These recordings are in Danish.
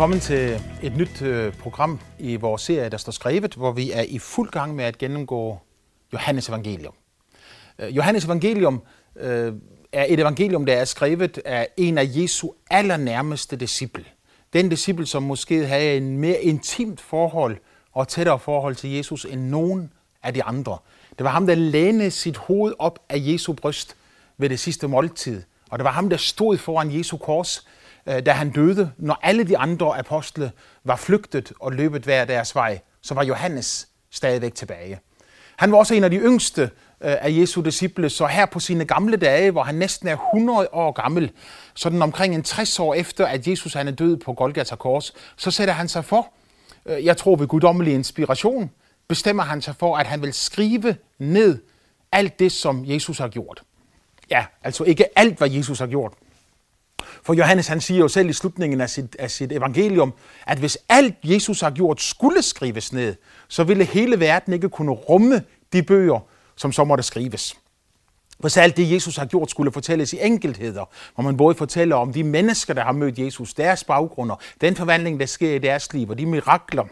Velkommen til et nyt øh, program i vores serie, der står skrevet, hvor vi er i fuld gang med at gennemgå Johannes evangelium. Øh, Johannes evangelium øh, er et evangelium, der er skrevet af en af Jesu allernærmeste disciple. Den disciple, som måske havde en mere intimt forhold og tættere forhold til Jesus end nogen af de andre. Det var ham, der lænede sit hoved op af Jesu bryst ved det sidste måltid. Og det var ham, der stod foran Jesu kors, Øh, da han døde. Når alle de andre apostle var flygtet og løbet hver deres vej, så var Johannes stadigvæk tilbage. Han var også en af de yngste øh, af Jesu disciple, så her på sine gamle dage, hvor han næsten er 100 år gammel, sådan omkring en 60 år efter, at Jesus han er død på Golgata Kors, så sætter han sig for, øh, jeg tror ved guddommelig inspiration, bestemmer han sig for, at han vil skrive ned alt det, som Jesus har gjort. Ja, altså ikke alt, hvad Jesus har gjort. For Johannes han siger jo selv i slutningen af sit, af sit evangelium, at hvis alt Jesus har gjort skulle skrives ned, så ville hele verden ikke kunne rumme de bøger, som så måtte skrives. Hvis alt det, Jesus har gjort, skulle fortælles i enkeltheder, hvor man både fortæller om de mennesker, der har mødt Jesus, deres baggrunder, den forvandling, der sker i deres liv, og de mirakler,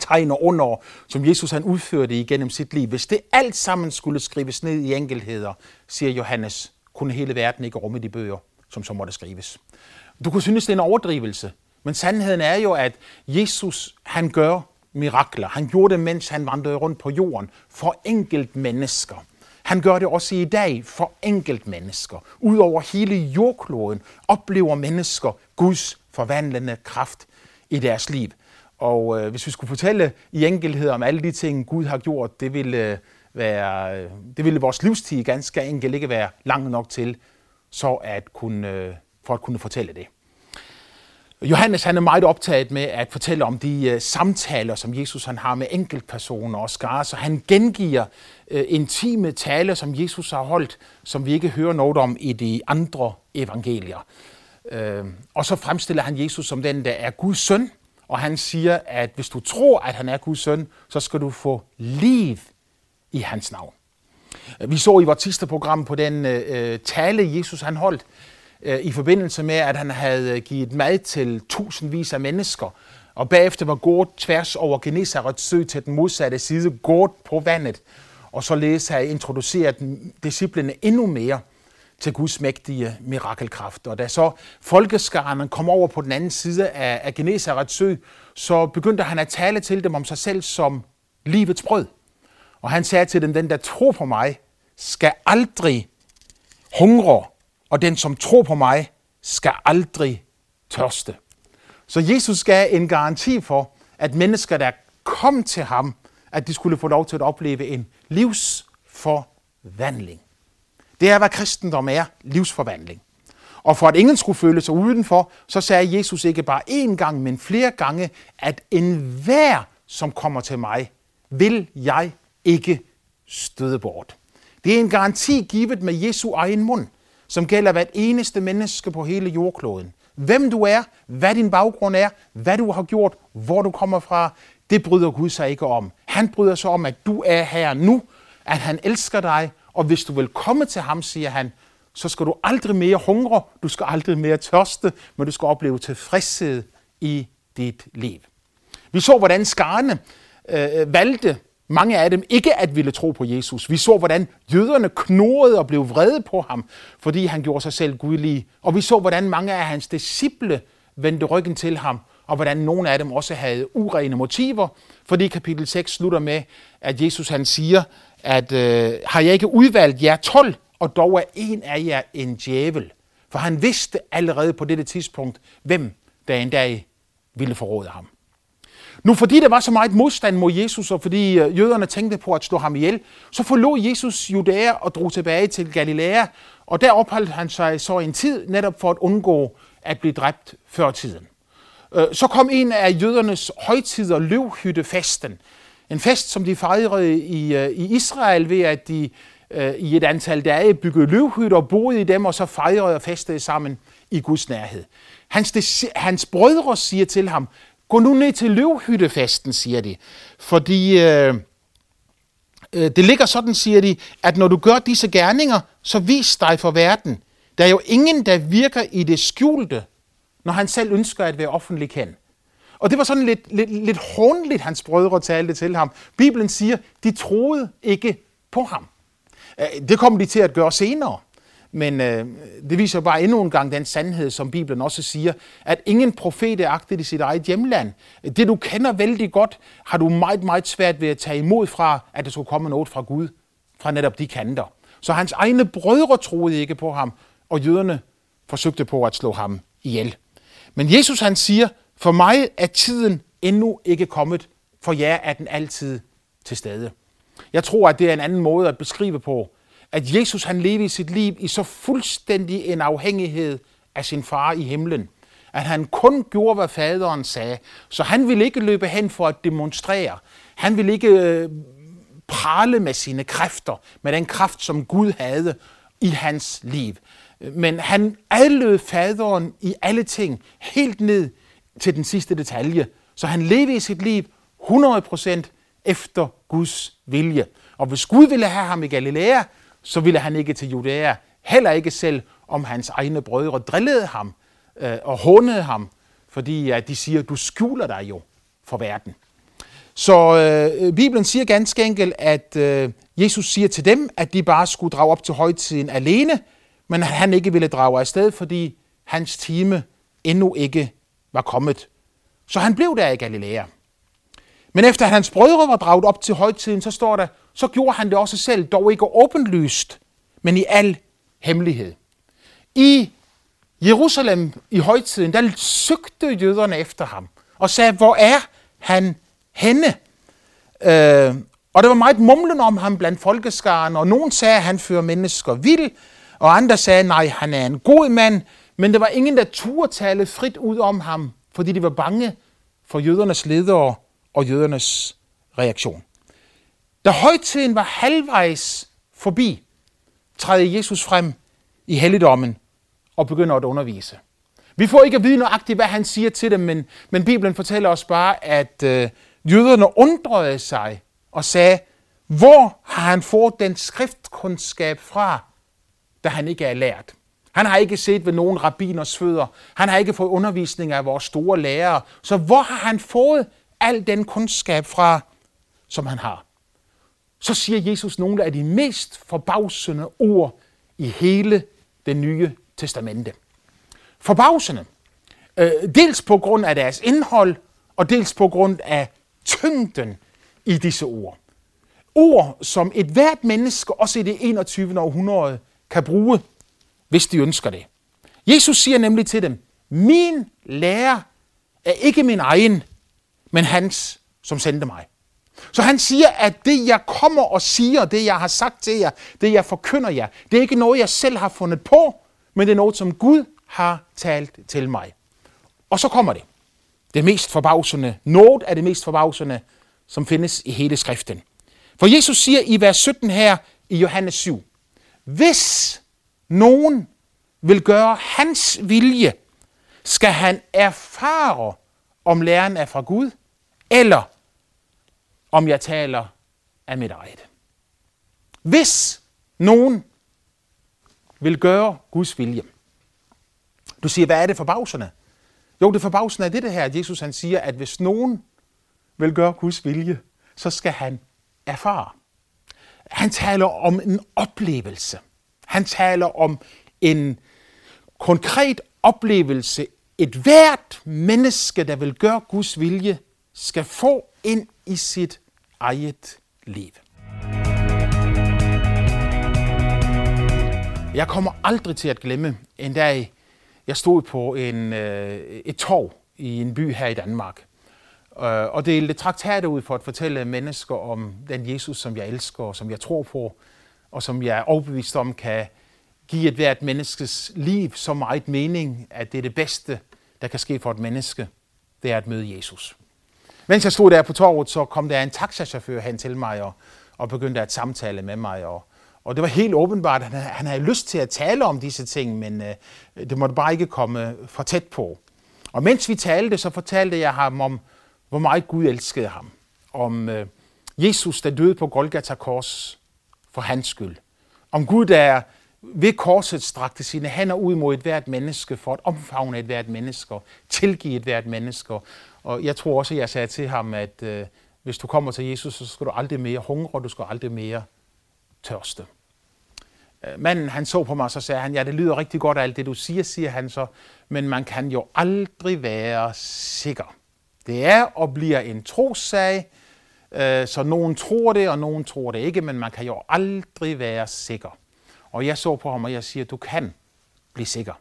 tegn og under, som Jesus han udførte igennem sit liv. Hvis det alt sammen skulle skrives ned i enkeltheder, siger Johannes, kunne hele verden ikke rumme de bøger, som så måtte skrives. Du kunne synes, det er en overdrivelse, men sandheden er jo, at Jesus han gør mirakler. Han gjorde det, mens han vandrede rundt på jorden for enkelt mennesker. Han gør det også i dag for enkelt mennesker. Udover hele jordkloden oplever mennesker Guds forvandlende kraft i deres liv. Og øh, hvis vi skulle fortælle i enkelhed om alle de ting, Gud har gjort, det ville, øh, være, øh, det ville vores livstid ganske enkelt ikke være lang nok til, så at kunne, øh, for at kunne fortælle det. Johannes han er meget optaget med at fortælle om de uh, samtaler, som Jesus han har med enkeltpersoner og skare, så han gengiver uh, intime taler, som Jesus har holdt, som vi ikke hører noget om i de andre evangelier. Uh, og så fremstiller han Jesus som den, der er Guds søn, og han siger, at hvis du tror, at han er Guds søn, så skal du få liv i hans navn. Øh, vi så i vores sidste program på den øh, øh, tale, Jesus han holdt, Øh, i forbindelse med, at han havde øh, givet mad til tusindvis af mennesker, og bagefter var gået tværs over Genesarets sø til den modsatte side, gået på vandet, og således havde introduceret disciplene endnu mere til Guds mægtige mirakelkraft. Og da så folkeskarerne kom over på den anden side af, af Genesarets sø, så begyndte han at tale til dem om sig selv som livets brød. Og han sagde til dem, den der tror på mig, skal aldrig hungre og den, som tror på mig, skal aldrig tørste. Så Jesus gav en garanti for, at mennesker, der kom til ham, at de skulle få lov til at opleve en livsforvandling. Det er, hvad kristendom er, livsforvandling. Og for at ingen skulle føle sig udenfor, så sagde Jesus ikke bare én gang, men flere gange, at enhver, som kommer til mig, vil jeg ikke støde bort. Det er en garanti givet med Jesu egen mund som gælder hvert eneste menneske på hele jordkloden. Hvem du er, hvad din baggrund er, hvad du har gjort, hvor du kommer fra, det bryder Gud sig ikke om. Han bryder sig om, at du er her nu, at han elsker dig, og hvis du vil komme til ham, siger han, så skal du aldrig mere hungre, du skal aldrig mere tørste, men du skal opleve tilfredshed i dit liv. Vi så, hvordan skarne øh, valgte mange af dem ikke at ville tro på Jesus. Vi så, hvordan jøderne knurrede og blev vrede på ham, fordi han gjorde sig selv gudlig. Og vi så, hvordan mange af hans disciple vendte ryggen til ham, og hvordan nogle af dem også havde urene motiver, fordi kapitel 6 slutter med, at Jesus han siger, at øh, har jeg ikke udvalgt jer 12, og dog er en af jer en djævel. For han vidste allerede på dette tidspunkt, hvem der en dag ville forråde ham. Nu fordi der var så meget modstand mod Jesus, og fordi øh, jøderne tænkte på at slå ham ihjel, så forlod Jesus Judæa og drog tilbage til Galilea, og der opholdt han sig så en tid netop for at undgå at blive dræbt før tiden. Øh, så kom en af jødernes højtider, løvhyttefesten. En fest, som de fejrede i, øh, i Israel ved, at de i et antal dage byggede løvhytter, boede i dem, og så fejrede og festede sammen i Guds nærhed. Hans, hans brødre siger til ham, Gå nu ned til løvhyttefasten, siger de. Fordi øh, øh, det ligger sådan, siger de, at når du gør disse gerninger, så vis dig for verden. Der er jo ingen, der virker i det skjulte, når han selv ønsker at være offentlig kendt. Og det var sådan lidt, lidt, lidt håndligt, hans brødre talte til ham. Bibelen siger, de troede ikke på ham. Øh, det kom de til at gøre senere. Men øh, det viser bare endnu en gang den sandhed, som Bibelen også siger, at ingen profet er agtet i sit eget hjemland. Det du kender vældig godt, har du meget, meget svært ved at tage imod fra, at der skulle komme noget fra Gud, fra netop de kanter. Så hans egne brødre troede ikke på ham, og jøderne forsøgte på at slå ham ihjel. Men Jesus han siger, for mig er tiden endnu ikke kommet, for jer er den altid til stede. Jeg tror, at det er en anden måde at beskrive på, at Jesus han levede sit liv i så fuldstændig en afhængighed af sin far i himlen, at han kun gjorde, hvad faderen sagde. Så han ville ikke løbe hen for at demonstrere. Han ville ikke øh, prale med sine kræfter, med den kraft, som Gud havde i hans liv. Men han adlød faderen i alle ting, helt ned til den sidste detalje. Så han levede i sit liv 100% efter Guds vilje. Og hvis Gud ville have ham i Galilea, så ville han ikke til Judæa. Heller ikke selv, om hans egne brødre drillede ham øh, og hånede ham, fordi at de siger, du skjuler dig jo for verden. Så øh, Bibelen siger ganske enkelt, at øh, Jesus siger til dem, at de bare skulle drage op til højtiden alene, men at han ikke ville drage afsted, fordi hans time endnu ikke var kommet. Så han blev der i Galilea. Men efter at hans brødre var draget op til højtiden, så står der, så gjorde han det også selv, dog ikke åbenlyst, men i al hemmelighed. I Jerusalem i højtiden, der søgte jøderne efter ham og sagde, hvor er han henne? Øh, og der var meget mumlen om ham blandt folkeskaren, og nogen sagde, at han fører mennesker vild, og andre sagde, nej, han er en god mand, men der var ingen, der turde tale frit ud om ham, fordi de var bange for jødernes ledere og jødernes reaktion. Da højtiden var halvvejs forbi, træder Jesus frem i helligdommen og begynder at undervise. Vi får ikke at vide nøjagtigt, hvad han siger til dem, men, men Bibelen fortæller os bare, at øh, jøderne undrede sig og sagde, hvor har han fået den skriftkundskab fra, da han ikke er lært? Han har ikke set ved nogen rabbiners fødder. Han har ikke fået undervisning af vores store lærere. Så hvor har han fået al den kundskab fra, som han har? Så siger Jesus nogle af de mest forbavsende ord i hele det nye testamente. Forbavsende. Øh, dels på grund af deres indhold, og dels på grund af tyngden i disse ord. Ord, som et hvert menneske, også i det 21. århundrede, kan bruge, hvis de ønsker det. Jesus siger nemlig til dem, min lærer er ikke min egen, men hans, som sendte mig. Så han siger, at det jeg kommer og siger, det jeg har sagt til jer, det jeg forkynder jer, det er ikke noget, jeg selv har fundet på, men det er noget, som Gud har talt til mig. Og så kommer det. Det mest forbavsende, noget af det mest forbavsende, som findes i hele skriften. For Jesus siger i vers 17 her i Johannes 7, hvis nogen vil gøre hans vilje, skal han erfare, om læren er fra Gud, eller om jeg taler af mit eget. Hvis nogen vil gøre Guds vilje. Du siger, hvad er det for bagserne? Jo, det forbavsende er det, det her, at Jesus han siger, at hvis nogen vil gøre Guds vilje, så skal han erfare. Han taler om en oplevelse. Han taler om en konkret oplevelse. Et hvert menneske, der vil gøre Guds vilje, skal få ind i sit eget liv. Jeg kommer aldrig til at glemme en dag, jeg stod på en, øh, et torv i en by her i Danmark, øh, og delte traktater ud for at fortælle mennesker om den Jesus, som jeg elsker og som jeg tror på, og som jeg er overbevist om kan give et hvert menneskes liv så meget mening, at det er det bedste, der kan ske for et menneske, det er at møde Jesus. Mens jeg stod der på torvet, så kom der en taxachauffør hen til mig og, og begyndte at samtale med mig. Og, og det var helt åbenbart, at han, han havde lyst til at tale om disse ting, men øh, det måtte bare ikke komme for tæt på. Og mens vi talte, så fortalte jeg ham om, hvor meget Gud elskede ham. Om øh, Jesus, der døde på Golgata Kors for hans skyld. Om Gud, der ved korset strakte sine hænder ud mod et hvert menneske, for at omfavne et hvert menneske, tilgive et hvert menneske. Og jeg tror også, at jeg sagde til ham, at øh, hvis du kommer til Jesus, så skal du aldrig mere hungre, og du skal aldrig mere tørste. Øh, manden han så på mig, og så sagde han, ja, det lyder rigtig godt alt det, du siger, siger han så, men man kan jo aldrig være sikker. Det er og bliver en trossag, øh, så nogen tror det, og nogen tror det ikke, men man kan jo aldrig være sikker. Og jeg så på ham, og jeg siger, du kan blive sikker.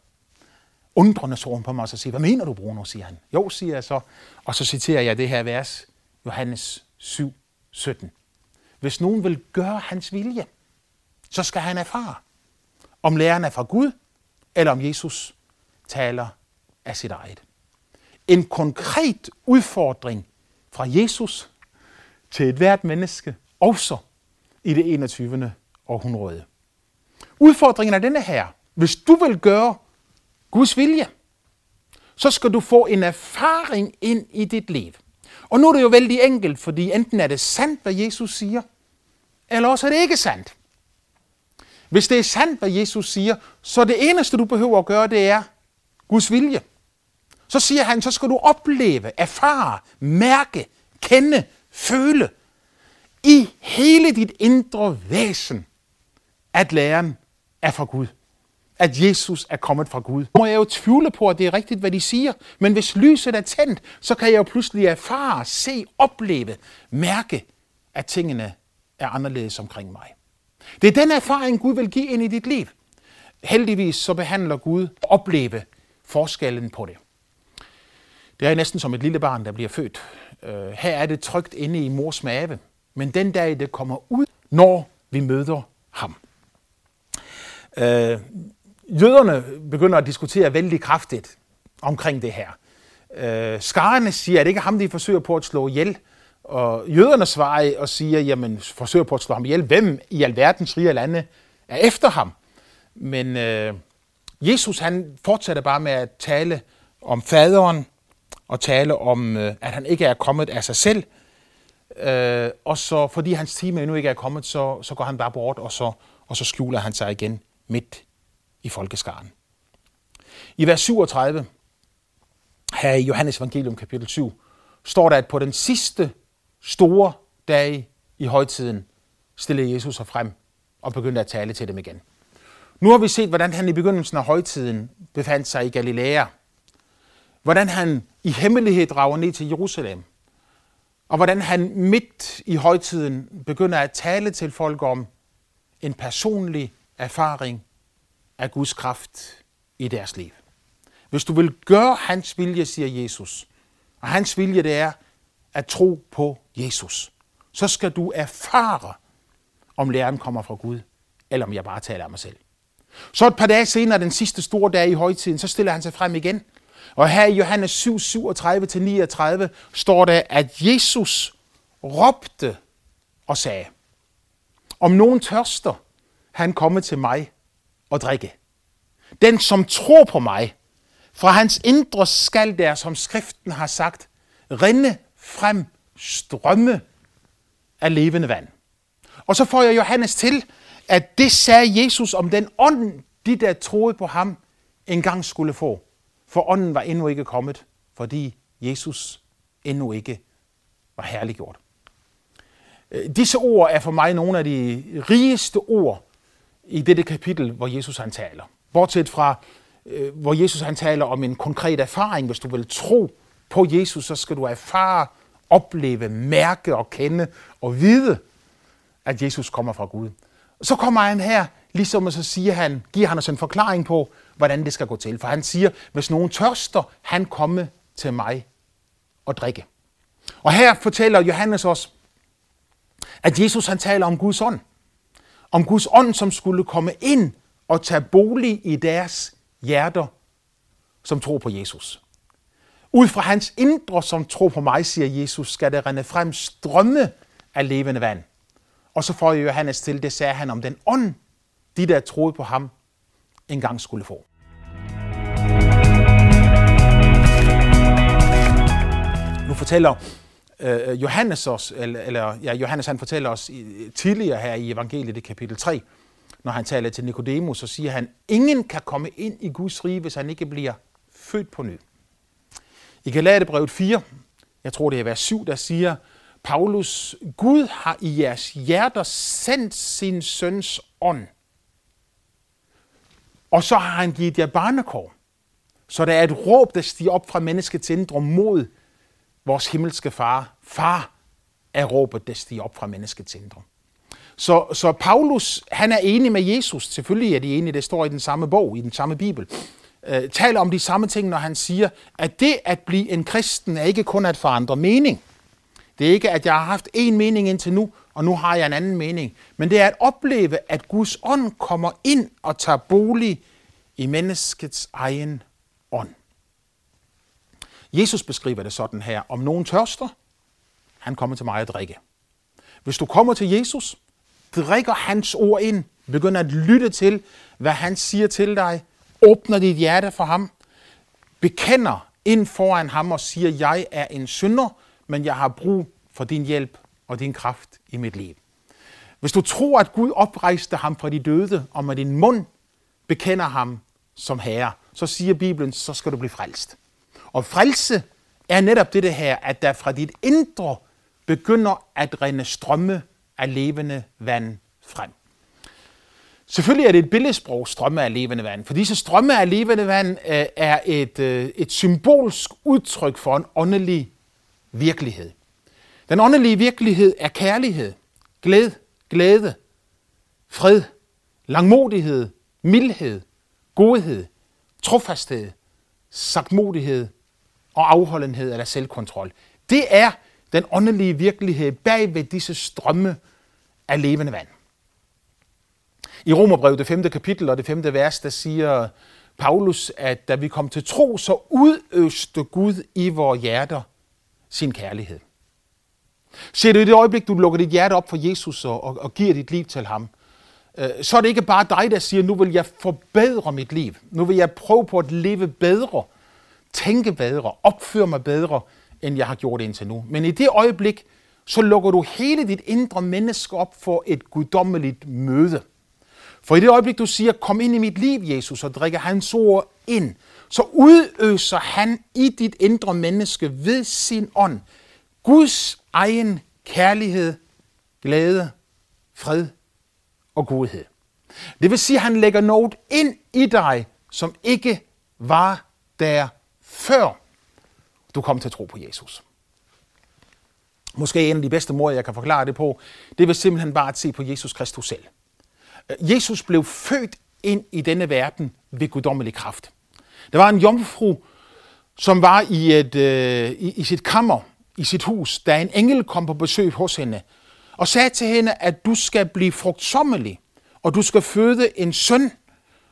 Undrende så han på mig, og så siger, hvad mener du, Bruno, siger han. Jo, siger jeg så, og så citerer jeg det her vers, Johannes 7, 17. Hvis nogen vil gøre hans vilje, så skal han erfare, om læreren er fra Gud, eller om Jesus taler af sit eget. En konkret udfordring fra Jesus til et hvert menneske, også i det 21. århundrede. Udfordringen er denne her. Hvis du vil gøre Guds vilje, så skal du få en erfaring ind i dit liv. Og nu er det jo vældig enkelt, fordi enten er det sandt, hvad Jesus siger, eller også er det ikke sandt. Hvis det er sandt, hvad Jesus siger, så det eneste, du behøver at gøre, det er Guds vilje. Så siger han, så skal du opleve, erfare, mærke, kende, føle i hele dit indre væsen, at læren er fra Gud. At Jesus er kommet fra Gud. Må jeg jo tvivle på, at det er rigtigt, hvad de siger. Men hvis lyset er tændt, så kan jeg jo pludselig erfare, se, opleve, mærke, at tingene er anderledes omkring mig. Det er den erfaring, Gud vil give ind i dit liv. Heldigvis så behandler Gud opleve forskellen på det. Det er næsten som et lille barn, der bliver født. Øh, her er det trygt inde i mors mave. Men den dag, det kommer ud, når vi møder ham. Øh, Jøderne begynder at diskutere vældig kraftigt omkring det her. Øh, skarerne siger, at det ikke er ham, de forsøger på at slå ihjel. Og jøderne svarer og siger, jamen forsøger på at slå ham ihjel. Hvem i alverdens rige lande er efter ham? Men øh, Jesus han fortsætter bare med at tale om faderen, og tale om, øh, at han ikke er kommet af sig selv. Øh, og så, fordi hans time endnu ikke er kommet, så, så går han bare bort, og så, og så skjuler han sig igen midt i folkeskaren. I vers 37, her i Johannes evangelium kapitel 7, står der, at på den sidste store dag i højtiden stillede Jesus sig frem og begyndte at tale til dem igen. Nu har vi set, hvordan han i begyndelsen af højtiden befandt sig i Galilea. Hvordan han i hemmelighed drager ned til Jerusalem. Og hvordan han midt i højtiden begynder at tale til folk om en personlig erfaring af Guds kraft i deres liv. Hvis du vil gøre hans vilje, siger Jesus, og hans vilje det er at tro på Jesus, så skal du erfare, om læren kommer fra Gud, eller om jeg bare taler af mig selv. Så et par dage senere, den sidste store dag i højtiden, så stiller han sig frem igen. Og her i Johannes 7, 37-39 står der, at Jesus råbte og sagde, om nogen tørster, han komme til mig og drikke. Den, som tror på mig, fra hans indre skal der, som skriften har sagt, rinde frem strømme af levende vand. Og så får jeg Johannes til, at det sagde Jesus om den ånd, de der troede på ham, engang skulle få. For ånden var endnu ikke kommet, fordi Jesus endnu ikke var herliggjort. Øh, disse ord er for mig nogle af de rigeste ord i dette kapitel, hvor Jesus han taler. Bortset fra, øh, hvor Jesus han taler om en konkret erfaring. Hvis du vil tro på Jesus, så skal du erfare, opleve, mærke og kende og vide, at Jesus kommer fra Gud. Så kommer han her, ligesom og så siger han, giver han os en forklaring på, hvordan det skal gå til. For han siger, hvis nogen tørster, han komme til mig og drikke. Og her fortæller Johannes os, at Jesus han taler om Guds ånd. Om Guds ånd, som skulle komme ind og tage bolig i deres hjerter, som tror på Jesus. Ud fra hans indre, som tror på mig, siger Jesus, skal der rende frem strømme af levende vand. Og så får Johannes til, det sagde han om den ånd, de der troede på ham, engang skulle få. Nu fortæller øh, Johannes os, eller, eller ja, Johannes han fortæller os tidligere her i evangeliet i kapitel 3, når han taler til Nikodemus, så siger han, ingen kan komme ind i Guds rige, hvis han ikke bliver født på ny. I Galaterbrevet 4, jeg tror det er vers 7, der siger, Paulus, Gud har i jeres hjerter sendt sin søns ånd. Og så har han givet jer barnekår. Så der er et råb, der stiger op fra menneskets indre mod vores himmelske far. Far er råbet, der stiger op fra menneskets indre. Så, så Paulus, han er enig med Jesus. Selvfølgelig er de enige, det står i den samme bog, i den samme bibel. Øh, taler om de samme ting, når han siger, at det at blive en kristen er ikke kun at forandre mening. Det er ikke, at jeg har haft én mening indtil nu, og nu har jeg en anden mening. Men det er at opleve, at Guds ånd kommer ind og tager bolig i menneskets egen ånd. Jesus beskriver det sådan her. Om nogen tørster, han kommer til mig at drikke. Hvis du kommer til Jesus, drikker hans ord ind, begynder at lytte til, hvad han siger til dig, åbner dit hjerte for ham, bekender ind foran ham og siger, jeg er en synder, men jeg har brug for din hjælp og din kraft i mit liv. Hvis du tror, at Gud oprejste ham fra de døde, og med din mund bekender ham som herre, så siger Bibelen, så skal du blive frelst. Og frelse er netop det her, at der fra dit indre begynder at rende strømme af levende vand frem. Selvfølgelig er det et billedsprog, strømme af levende vand, for disse strømme af levende vand øh, er et, øh, et symbolsk udtryk for en åndelig virkelighed. Den åndelige virkelighed er kærlighed, glæde, glæde, fred, langmodighed, mildhed, godhed, trofasthed, sagtmodighed og afholdenhed eller selvkontrol. Det er den åndelige virkelighed bag ved disse strømme af levende vand. I Romerbrevet, det 5. kapitel og det 5. vers, der siger Paulus, at da vi kom til tro, så udøste Gud i vores hjerter sin kærlighed. Ser du i det øjeblik, du lukker dit hjerte op for Jesus og, og, og giver dit liv til ham, øh, så er det ikke bare dig, der siger, nu vil jeg forbedre mit liv. Nu vil jeg prøve på at leve bedre, tænke bedre, opføre mig bedre, end jeg har gjort indtil nu. Men i det øjeblik, så lukker du hele dit indre menneske op for et guddommeligt møde. For i det øjeblik, du siger, kom ind i mit liv, Jesus, og drikker hans ord ind, så udøser han i dit indre menneske ved sin ånd Guds egen kærlighed, glæde, fred og godhed. Det vil sige, at han lægger noget ind i dig, som ikke var der før du kom til at tro på Jesus. Måske en af de bedste måder, jeg kan forklare det på, det vil simpelthen bare at se på Jesus Kristus selv. Jesus blev født ind i denne verden ved guddommelig kraft. Der var en jomfru, som var i, et, øh, i, i sit kammer, i sit hus, da en engel kom på besøg hos hende, og sagde til hende, at du skal blive frugtsommelig, og du skal føde en søn,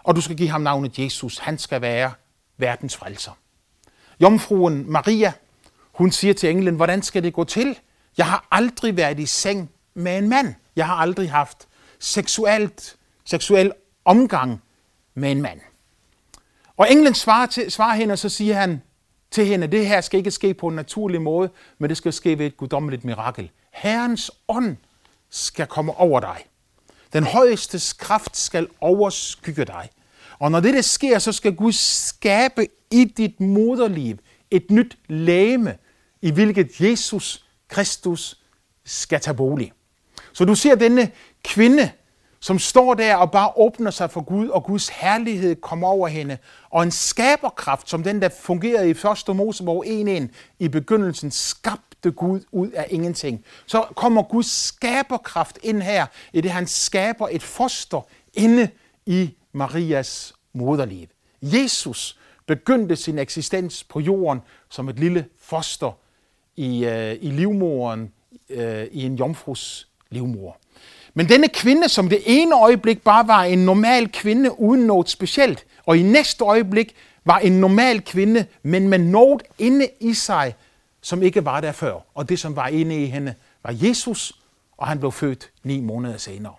og du skal give ham navnet Jesus. Han skal være verdens frelser. Jomfruen Maria, hun siger til englen, hvordan skal det gå til? Jeg har aldrig været i seng med en mand. Jeg har aldrig haft seksuelt, seksuel omgang med en mand. Og englen svarer, til, svarer hende, og så siger han til hende, det her skal ikke ske på en naturlig måde, men det skal ske ved et guddommeligt mirakel. Herrens ånd skal komme over dig. Den højeste kraft skal overskygge dig. Og når det der sker, så skal Gud skabe i dit moderliv et nyt læme, i hvilket Jesus Kristus skal tage bolig. Så du ser denne kvinde, som står der og bare åbner sig for Gud, og Guds herlighed kommer over hende. Og en skaberkraft, som den, der fungerede i 1. Mosebog 1.1, i begyndelsen skabte Gud ud af ingenting. Så kommer Guds skaberkraft ind her, i det han skaber et foster inde i Marias moderliv. Jesus begyndte sin eksistens på jorden som et lille foster i, øh, i livmoren øh, i en jomfrus livmor. Men denne kvinde, som det ene øjeblik bare var en normal kvinde uden noget specielt, og i næste øjeblik var en normal kvinde, men med noget inde i sig, som ikke var der før. Og det, som var inde i hende, var Jesus, og han blev født ni måneder senere.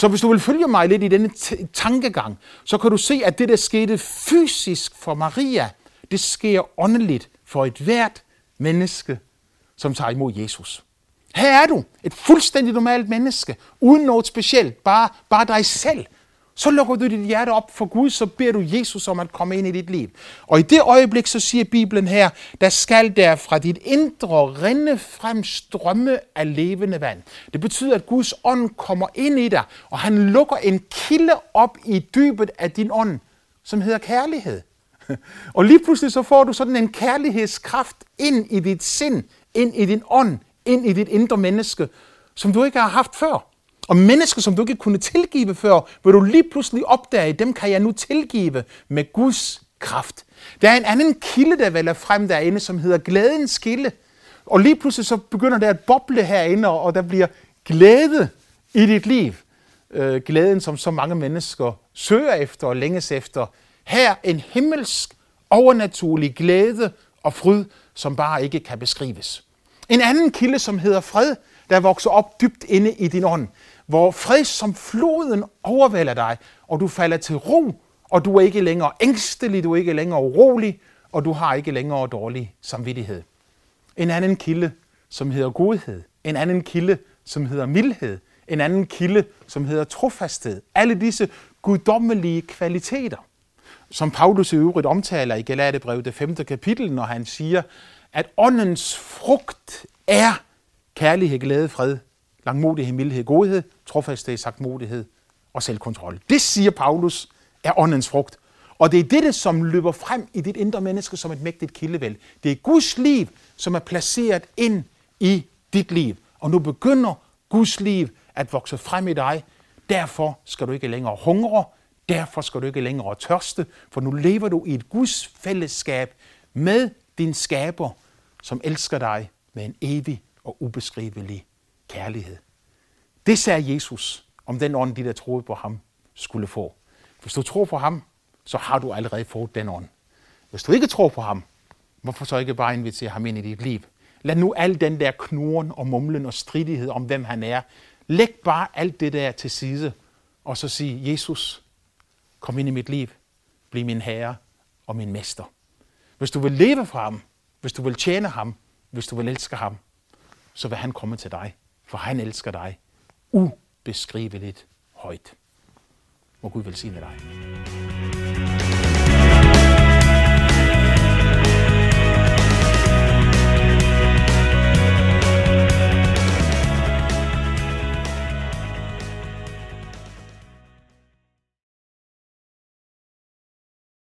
Så hvis du vil følge mig lidt i denne tankegang, så kan du se, at det, der skete fysisk for Maria, det sker åndeligt for et hvert menneske, som tager imod Jesus. Her er du, et fuldstændig normalt menneske, uden noget specielt, bare, bare dig selv, så lukker du dit hjerte op for Gud, så beder du Jesus om at komme ind i dit liv. Og i det øjeblik, så siger Bibelen her, der skal der fra dit indre rinde frem strømme af levende vand. Det betyder, at Guds ånd kommer ind i dig, og han lukker en kilde op i dybet af din ånd, som hedder kærlighed. Og lige pludselig så får du sådan en kærlighedskraft ind i dit sind, ind i din ånd, ind i dit indre menneske, som du ikke har haft før. Og mennesker, som du ikke kunne tilgive før, vil du lige pludselig opdage, dem kan jeg nu tilgive med Guds kraft. Der er en anden kilde, der vælger frem derinde, som hedder glædens kilde. Og lige pludselig så begynder det at boble herinde, og der bliver glæde i dit liv. Øh, glæden, som så mange mennesker søger efter og længes efter. Her en himmelsk, overnaturlig glæde og fryd, som bare ikke kan beskrives. En anden kilde, som hedder fred, der vokser op dybt inde i din ånd, hvor fred som floden overvælder dig, og du falder til ro, og du er ikke længere ængstelig, du er ikke længere urolig, og du har ikke længere dårlig samvittighed. En anden kilde, som hedder godhed. En anden kilde, som hedder mildhed. En anden kilde, som hedder trofasthed. Alle disse guddommelige kvaliteter, som Paulus i øvrigt omtaler i Galaterbrevet det 5. kapitel, når han siger, at åndens frugt er kærlighed, glæde, fred, langmodighed, mildhed, godhed, trofasthed, sagtmodighed og selvkontrol. Det siger Paulus er åndens frugt. Og det er dette, som løber frem i dit indre menneske som et mægtigt kildevæld. Det er Guds liv, som er placeret ind i dit liv. Og nu begynder Guds liv at vokse frem i dig. Derfor skal du ikke længere hungre. Derfor skal du ikke længere tørste. For nu lever du i et Guds fællesskab med din skaber, som elsker dig med en evig og ubeskrivelig kærlighed. Det sagde Jesus om den ånd, de der troede på ham, skulle få. Hvis du tror på ham, så har du allerede fået den ånd. Hvis du ikke tror på ham, hvorfor så ikke bare invitere ham ind i dit liv? Lad nu al den der knuren og mumlen og stridighed om, hvem han er. Læg bare alt det der til side, og så sig, Jesus, kom ind i mit liv. Bliv min herre og min mester. Hvis du vil leve for ham, hvis du vil tjene ham, hvis du vil elske ham, så vil han komme til dig, for han elsker dig ubeskriveligt højt. Må Gud velsigne dig.